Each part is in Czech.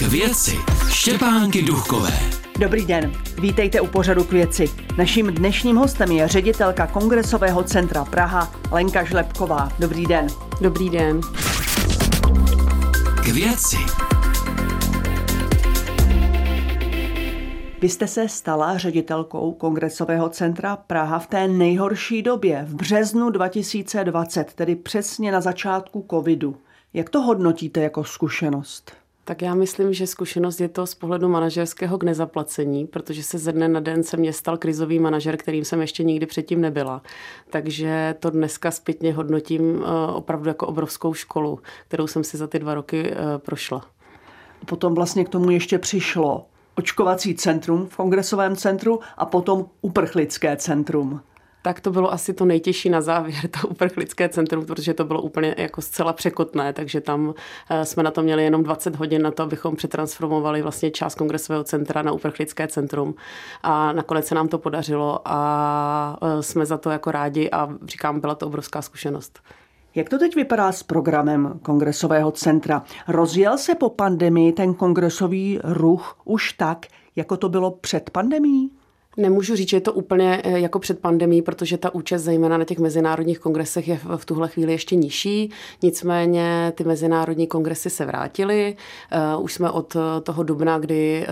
K věci Štěpánky Duchové. Dobrý den, vítejte u pořadu k věci. Naším dnešním hostem je ředitelka Kongresového centra Praha Lenka Žlepková. Dobrý den. Dobrý den. K věci. Vy jste se stala ředitelkou Kongresového centra Praha v té nejhorší době, v březnu 2020, tedy přesně na začátku covidu. Jak to hodnotíte jako zkušenost? Tak já myslím, že zkušenost je to z pohledu manažerského k nezaplacení, protože se ze dne na den se mě stal krizový manažer, kterým jsem ještě nikdy předtím nebyla. Takže to dneska zpětně hodnotím eh, opravdu jako obrovskou školu, kterou jsem si za ty dva roky eh, prošla. Potom vlastně k tomu ještě přišlo očkovací centrum v kongresovém centru a potom uprchlické centrum tak to bylo asi to nejtěžší na závěr, to uprchlické centrum, protože to bylo úplně jako zcela překotné, takže tam eh, jsme na to měli jenom 20 hodin na to, abychom přetransformovali vlastně část kongresového centra na uprchlické centrum a nakonec se nám to podařilo a eh, jsme za to jako rádi a říkám, byla to obrovská zkušenost. Jak to teď vypadá s programem kongresového centra? Rozjel se po pandemii ten kongresový ruch už tak, jako to bylo před pandemí? Nemůžu říct, že je to úplně eh, jako před pandemí, protože ta účast zejména na těch mezinárodních kongresech je v tuhle chvíli ještě nižší. Nicméně ty mezinárodní kongresy se vrátily. Eh, už jsme od eh, toho dubna, kdy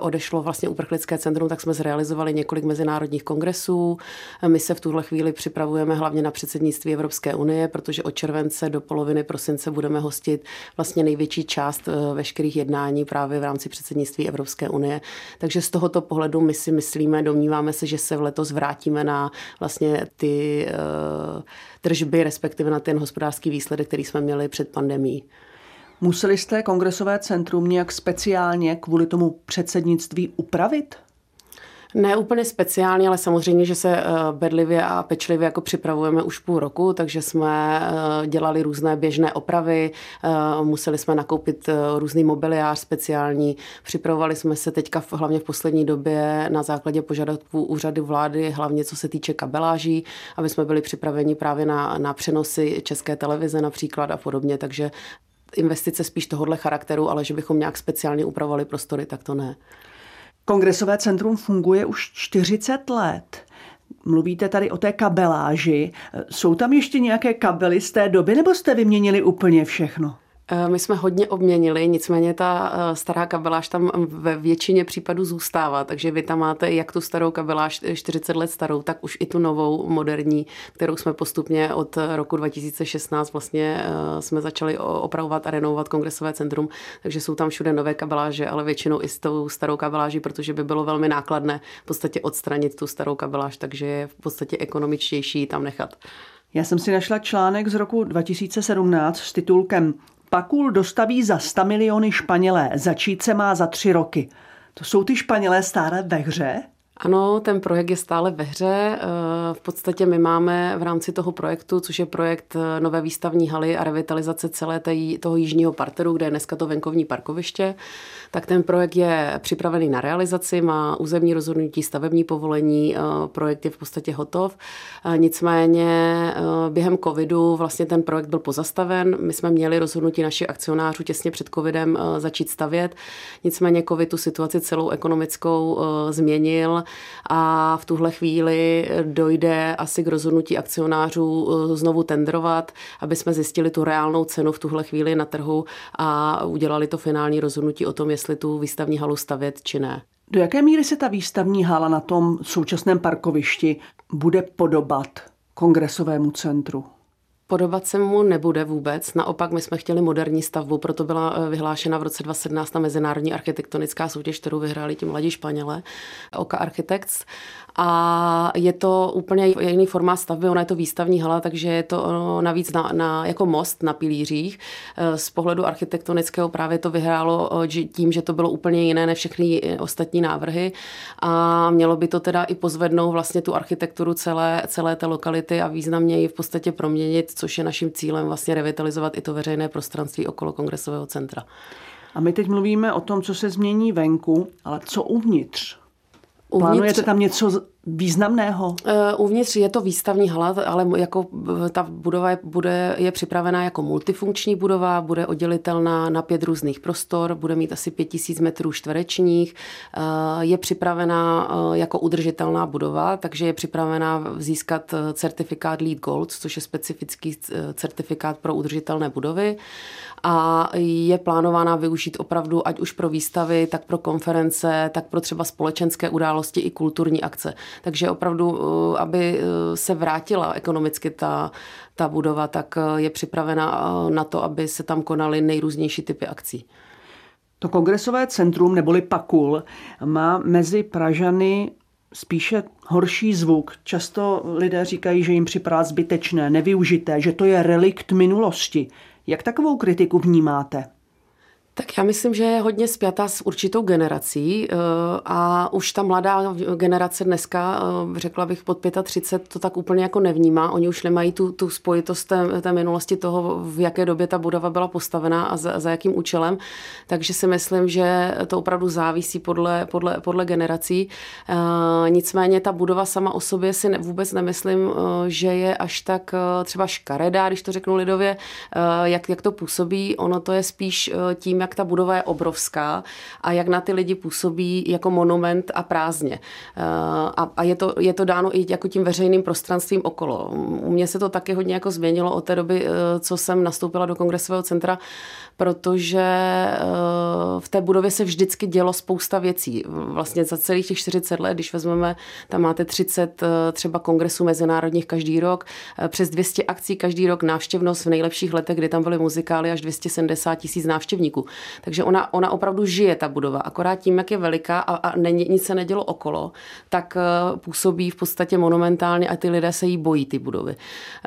odešlo vlastně uprchlické centrum, tak jsme zrealizovali několik mezinárodních kongresů. My se v tuhle chvíli připravujeme hlavně na předsednictví Evropské unie, protože od července do poloviny prosince budeme hostit vlastně největší část veškerých jednání právě v rámci předsednictví Evropské unie. Takže z tohoto pohledu my si myslíme, domníváme se, že se v letos vrátíme na vlastně ty uh, tržby, respektive na ten hospodářský výsledek, který jsme měli před pandemí. Museli jste kongresové centrum nějak speciálně kvůli tomu předsednictví upravit? Ne úplně speciálně, ale samozřejmě, že se eh, bedlivě a pečlivě jako připravujeme už půl roku, takže jsme eh, dělali různé běžné opravy, eh, museli jsme nakoupit různý mobiliář speciální, připravovali jsme se teďka hlavně v poslední době na základě požadavků úřady vlády, hlavně co se týče kabeláží, aby jsme byli připraveni právě na, na přenosy české televize například a podobně, takže investice spíš tohohle charakteru, ale že bychom nějak speciálně upravovali prostory, tak to ne. Kongresové centrum funguje už 40 let. Mluvíte tady o té kabeláži. Jsou tam ještě nějaké kabely z té doby, nebo jste vyměnili úplně všechno? Eh, my jsme hodně obměnili, nicméně ta eh, stará kabeláž tam ve většině případů zůstává, takže vy tam máte jak tu starou kabeláž 40 let starou, tak už i tu novou, moderní, kterou jsme postupně od roku 2016 vlastně eh, jsme začali opravovat a renovovat kongresové centrum, takže jsou tam všude nové kabeláže, ale většinou i s tou starou kabeláží, protože by bylo velmi nákladné v podstatě odstranit tu starou kabeláž, takže je v podstatě ekonomičtější tam nechat. Já jsem si našla článek z roku 2017 s titulkem Pakul dostaví za 100 miliony Španělé, začít se má za tři roky. To jsou ty Španělé stále ve hře? Ano, ten projekt je stále ve hře. Eh, v podstatě my máme v rámci toho projektu, což je projekt eh, nové výstavní haly a revitalizace celé toho jižního parteru, kde je dneska to venkovní parkoviště, tak ten projekt je připravený na realizaci, má územní rozhodnutí, stavební povolení, eh, projekt je v podstatě hotov. Nicméně během covidu vlastně ten projekt byl pozastaven. My jsme měli rozhodnutí našich akcionářů těsně před covidem začít stavět. Nicméně covid tu situaci celou ekonomickou změnil a v tuhle chvíli dojde asi k rozhodnutí akcionářů eh, znovu tendrovat, aby jsme zjistili tu reálnou cenu v tuhle chvíli na trhu a udělali to finální rozhodnutí o tom, jestli tu výstavní halu stavět či ne. Do jaké míry se ta výstavní hala na tom současném parkovišti bude podobat kongresovému centru? Podobat se mu nebude vůbec. Naopak, my jsme chtěli moderní stavbu, proto byla eh, vyhlášena v roce 2017 ta mezinárodní architektonická soutěž, kterou vyhráli ti mladí Španělé, Oka Architects a je to úplně jiný formát stavby, ona je to výstavní hala, takže je to navíc na, na, jako most na pilířích. E, z pohledu architektonického právě to vyhrálo tím, že to bylo úplně jiné než všechny ostatní návrhy a mělo by to teda i pozvednout vlastně tu architekturu celé, celé té lokality a významně ji v podstatě proměnit, což je naším cílem vlastně revitalizovat i to veřejné prostranství okolo kongresového centra. A my teď mluvíme o tom, co se změní venku, ale co uvnitř? Uvnitř... Plánujete tam něco významného? Eh, uvnitř je to výstavní hala, ale jako eh, ta budova je, bude, je připravená jako multifunkční budova, bude oddělitelná na pět různých prostor, bude mít asi pět tisíc metrů čtverečních, eh, je připravená jako udržitelná budova, takže je připravená získat certifikát LEED Gold, což je specifický certifikát pro udržitelné budovy a je plánována využít opravdu ať už pro výstavy, tak pro konference, tak pro třeba společenské události i kulturní akce. Takže opravdu, eh, aby eh, se vrátila ekonomicky ta, ta budova, tak eh, je připravena na to, aby se tam konaly nejrůznější typy akcí. To kongresové centrum neboli Pakul má mezi Pražany spíše horší zvuk. Často lidé říkají, že jim připadá zbytečné, nevyužité, že to je relikt minulosti. Jak takovou kritiku vnímáte? Tak já myslím, že je hodně spjatá s určitou generací eh, a už ta mladá generace dneska, eh, řekla bych pod 35, to tak úplně jako nevnímá. Oni už nemají tu, tu spojitost té, té minulosti toho, v jaké době ta budova byla postavená a za, za jakým účelem. Takže si myslím, že to opravdu závisí podle, podle, podle generací. Eh, nicméně ta budova sama o sobě si vůbec nemyslím, že je až tak třeba škaredá, když to řeknu lidově, jak, jak to působí. Ono to je spíš tím, jak ta budova je obrovská a jak na ty lidi působí jako monument a prázdně. Eh, a, a je, to, je to dáno i jako tím veřejným prostranstvím okolo. U mě se to taky hodně jako změnilo od té doby, eh, co jsem nastoupila do kongresového centra, protože eh, v té budově se vždycky dělo spousta věcí. Vlastně za celých těch 40 let, když vezmeme, tam máte 30 třeba kongresů mezinárodních každý rok, přes 200 akcí každý rok, návštěvnost v nejlepších letech, kdy tam byly muzikály až 270 tisíc návštěvníků. Takže ona, ona opravdu žije, ta budova. Akorát tím, jak je veliká a, a není, nic se nedělo okolo, tak uh, působí v podstatě monumentálně a ty lidé se jí bojí, ty budovy.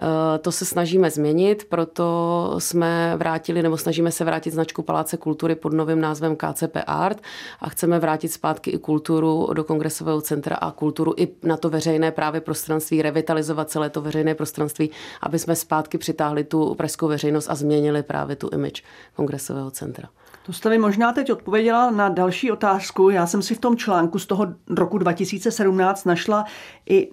Uh, to se snažíme změnit, proto jsme vrátili, nebo snažíme se vrátit značku Paláce kultury pod novým názvem KCP Art a chceme vrátit zpátky i kulturu do kongresového centra a kulturu i na to veřejné právě prostranství, revitalizovat celé to veřejné prostranství, aby jsme zpátky přitáhli tu pražskou veřejnost a změnili právě tu image kongresového centra. To jste mi možná teď odpověděla na další otázku. Já jsem si v tom článku z toho roku 2017 našla i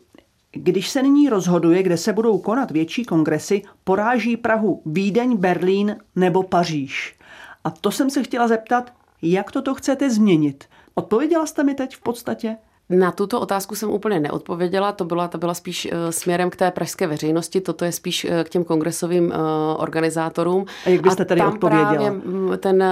když se nyní rozhoduje, kde se budou konat větší kongresy, poráží Prahu Vídeň, Berlín nebo Paříž. A to jsem se chtěla zeptat, jak toto chcete změnit? Odpověděla jste mi teď v podstatě? Na tuto otázku jsem úplně neodpověděla, to byla, to byla spíš eh, směrem k té pražské veřejnosti, toto je spíš eh, k těm kongresovým eh, organizátorům. A jak byste tady odpověděla? Právě ten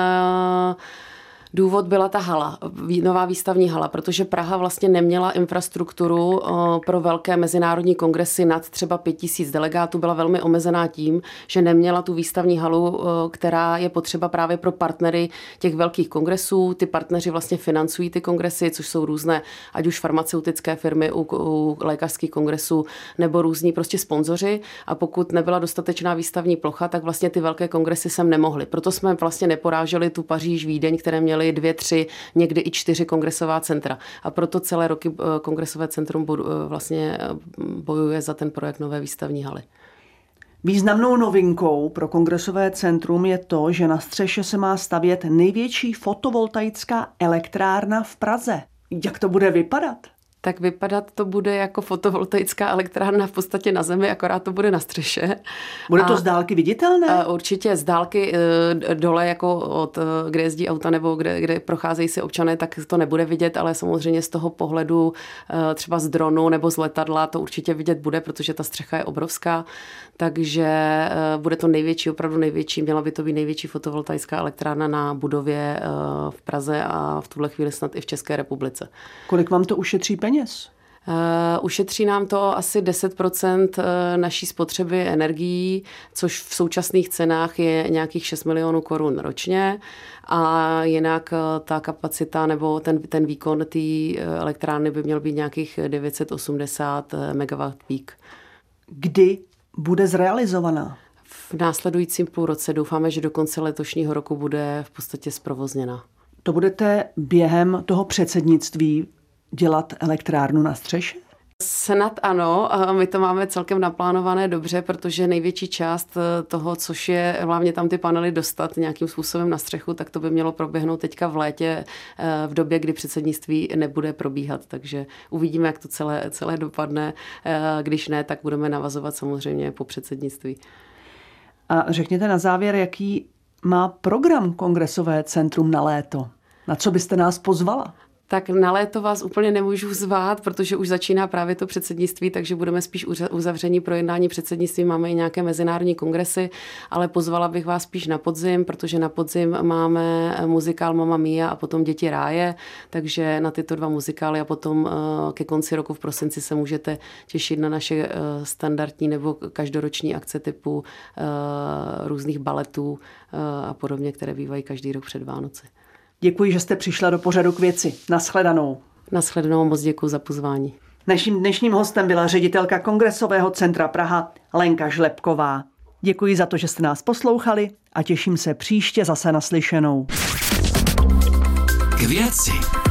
Důvod byla ta hala, nová výstavní hala, protože Praha vlastně neměla infrastrukturu eh, pro velké mezinárodní kongresy nad třeba 5000 delegátů, byla velmi omezená tím, že neměla tu výstavní halu, eh, která je potřeba právě pro partnery těch velkých kongresů. Ty partneři vlastně financují ty kongresy, což jsou různé, ať už farmaceutické firmy u, u lékařských kongresů nebo různí prostě sponzoři. A pokud nebyla dostatečná výstavní plocha, tak vlastně ty velké kongresy sem nemohly. Proto jsme vlastně neporáželi tu Paříž, Vídeň, které měly měli dvě, tři, někdy i čtyři kongresová centra. A proto celé roky eh, kongresové centrum eh, vlastně eh, bojuje za ten projekt nové výstavní haly. Významnou novinkou pro kongresové centrum je to, že na střeše se má stavět největší fotovoltaická elektrárna v Praze. Jak to bude vypadat? Tak vypadat to bude jako fotovoltaická elektrárna v podstatě na zemi, akorát to bude na střeše. Bude to a, z dálky viditelné? Určitě z dálky e, dole, jako od, e, kde jezdí auta nebo kde, kde procházejí si občané, tak to nebude vidět, ale samozřejmě z toho pohledu e, třeba z dronu nebo z letadla to určitě vidět bude, protože ta střecha je obrovská, takže bude to největší, opravdu největší, měla by to být největší fotovoltaická elektrárna na budově v Praze a v tuhle chvíli snad i v České republice. Kolik vám to ušetří peněz? Peněz? Uh, ušetří nám to asi 10% eh, naší spotřeby energií, což v současných cenách je nějakých 6 milionů korun ročně a jinak eh, ta kapacita nebo ten, ten výkon té elektrárny by měl být nějakých 980 MW peak. Kdy bude zrealizovaná? V následujícím půl roce doufáme, že do konce letošního roku bude v podstatě zprovozněna. To budete během toho předsednictví dělat elektrárnu na střeše? Snad ano, my to máme celkem naplánované dobře, protože největší část eh, toho, což je hlavně tam ty panely dostat nějakým způsobem na střechu, tak to by mělo proběhnout teďka v létě, eh, v době, kdy předsednictví nebude probíhat. Takže uvidíme, jak to celé, celé dopadne. Eh, když ne, tak budeme navazovat samozřejmě po předsednictví. A řekněte na závěr, jaký má program Kongresové centrum na léto? Na co byste nás pozvala? Tak na léto vás úplně nemůžu zvát, protože už začíná právě to předsednictví, takže budeme spíš uzavření projednání předsednictví. Máme i nějaké mezinárodní kongresy, ale pozvala bych vás spíš na podzim, protože na podzim máme muzikál Mama Mia a potom Děti ráje, takže na tyto dva muzikály a potom eh, ke konci roku v prosinci se můžete těšit na naše eh, standardní nebo každoroční akce typu eh, různých baletů a podobně, které bývají každý rok před Vánoci. Děkuji, že jste přišla do pořadu k věci. Naschledanou. Naschledanou, moc děkuji za pozvání. Naším dnešním hostem byla ředitelka Kongresového centra Praha Lenka Žlepková. Děkuji za to, že jste nás poslouchali a těším se příště zase naslyšenou. K věci.